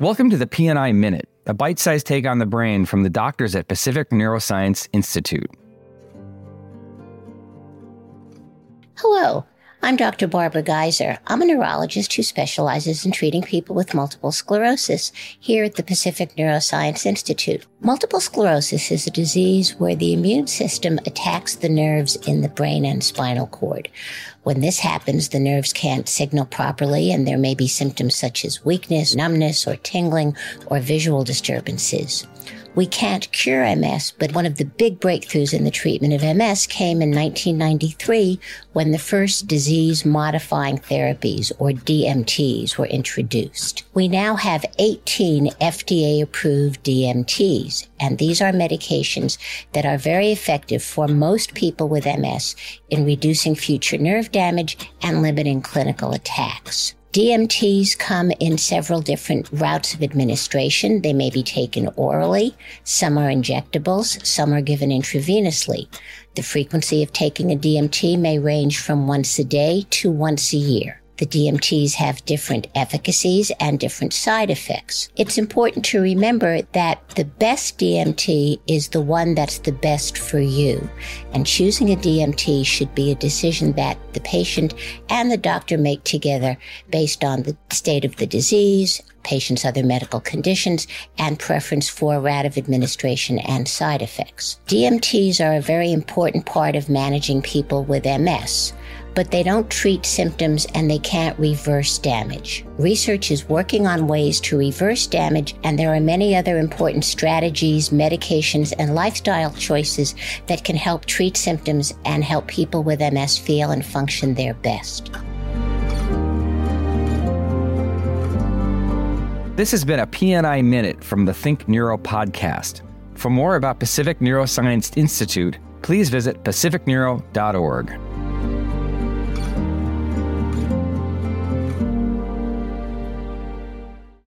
Welcome to the PNI Minute, a bite sized take on the brain from the doctors at Pacific Neuroscience Institute. Hello, I'm Dr. Barbara Giesser. I'm a neurologist who specializes in treating people with multiple sclerosis here at the Pacific Neuroscience Institute. Multiple sclerosis is a disease where the immune system attacks the nerves in the brain and spinal cord. When this happens, the nerves can't signal properly and there may be symptoms such as weakness, numbness, or tingling, or visual disturbances. We can't cure MS, but one of the big breakthroughs in the treatment of MS came in 1993 when the first disease modifying therapies, or DMTs, were introduced. We now have 18 FDA approved DMTs, and these are medications that are very effective for most people with MS in reducing future nerve damage and limiting clinical attacks. DMTs come in several different routes of administration. They may be taken orally. Some are injectables. Some are given intravenously. The frequency of taking a DMT may range from once a day to once a year. The DMTs have different efficacies and different side effects. It's important to remember that the best DMT is the one that's the best for you. And choosing a DMT should be a decision that the patient and the doctor make together based on the state of the disease, patient's other medical conditions, and preference for route of administration and side effects. DMTs are a very important part of managing people with MS but they don't treat symptoms and they can't reverse damage. Research is working on ways to reverse damage, and there are many other important strategies, medications, and lifestyle choices that can help treat symptoms and help people with MS feel and function their best. This has been a PNI Minute from the Think Neuro podcast. For more about Pacific Neuroscience Institute, please visit pacificneuro.org.